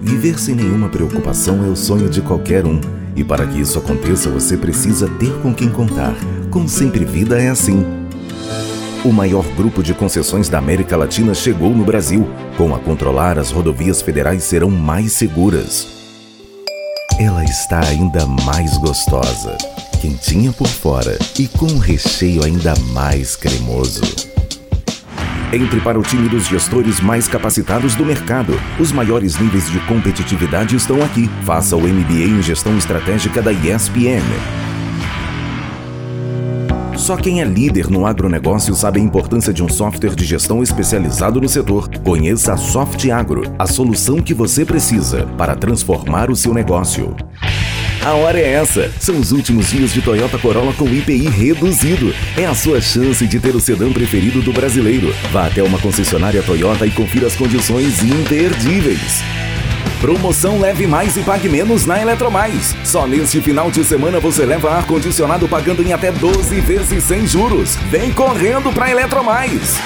Viver sem nenhuma preocupação é o sonho de qualquer um. E para que isso aconteça, você precisa ter com quem contar. Com Sempre Vida é assim. O maior grupo de concessões da América Latina chegou no Brasil. Com a controlar, as rodovias federais serão mais seguras. Ela está ainda mais gostosa, quentinha por fora e com um recheio ainda mais cremoso. Entre para o time dos gestores mais capacitados do mercado. Os maiores níveis de competitividade estão aqui. Faça o MBA em Gestão Estratégica da ESPN. Só quem é líder no agronegócio sabe a importância de um software de gestão especializado no setor. Conheça a Soft Agro, a solução que você precisa para transformar o seu negócio. A hora é essa. São os últimos dias de Toyota Corolla com IPI reduzido. É a sua chance de ter o sedã preferido do brasileiro. Vá até uma concessionária Toyota e confira as condições imperdíveis. Promoção Leve Mais e Pague Menos na Eletromais. Só neste final de semana você leva ar-condicionado pagando em até 12 vezes sem juros. Vem correndo para Eletromais.